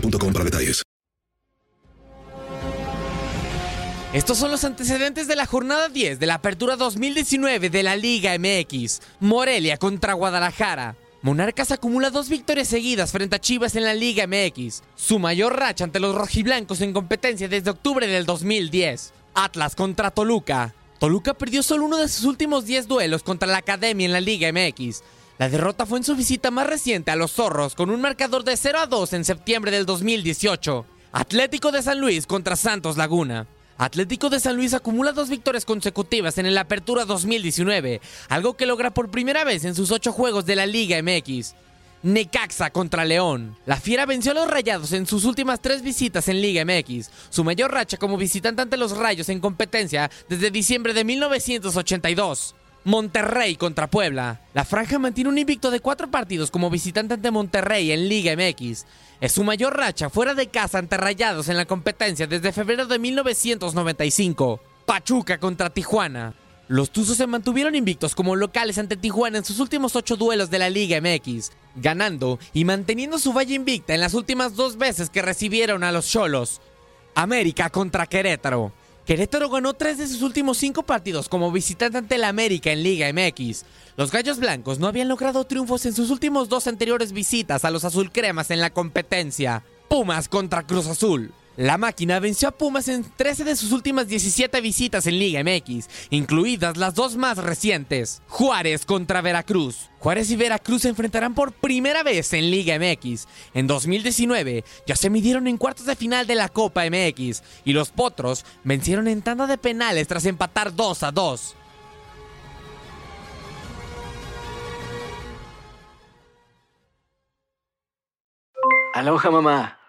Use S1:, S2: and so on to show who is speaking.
S1: detalles.
S2: Estos son los antecedentes de la jornada 10 de la Apertura 2019 de la Liga MX. Morelia contra Guadalajara. Monarcas acumula dos victorias seguidas frente a Chivas en la Liga MX, su mayor racha ante los rojiblancos en competencia desde octubre del 2010. Atlas contra Toluca. Toluca perdió solo uno de sus últimos 10 duelos contra la Academia en la Liga MX. La derrota fue en su visita más reciente a los Zorros con un marcador de 0 a 2 en septiembre del 2018. Atlético de San Luis contra Santos Laguna. Atlético de San Luis acumula dos victorias consecutivas en el Apertura 2019, algo que logra por primera vez en sus ocho juegos de la Liga MX. Necaxa contra León. La Fiera venció a los Rayados en sus últimas tres visitas en Liga MX, su mayor racha como visitante ante los Rayos en competencia desde diciembre de 1982. Monterrey contra Puebla. La franja mantiene un invicto de cuatro partidos como visitante ante Monterrey en Liga MX. Es su mayor racha fuera de casa ante Rayados en la competencia desde febrero de 1995. Pachuca contra Tijuana. Los Tuzos se mantuvieron invictos como locales ante Tijuana en sus últimos ocho duelos de la Liga MX, ganando y manteniendo su valla invicta en las últimas dos veces que recibieron a los Cholos. América contra Querétaro. Querétaro ganó tres de sus últimos cinco partidos como visitante ante el América en Liga MX. Los Gallos Blancos no habían logrado triunfos en sus últimos dos anteriores visitas a los Azulcremas en la competencia. Pumas contra Cruz Azul. La máquina venció a Pumas en 13 de sus últimas 17 visitas en Liga MX, incluidas las dos más recientes. Juárez contra Veracruz. Juárez y Veracruz se enfrentarán por primera vez en Liga MX. En 2019 ya se midieron en cuartos de final de la Copa MX y los Potros vencieron en tanda de penales tras empatar 2 a 2.
S3: Aloha mamá.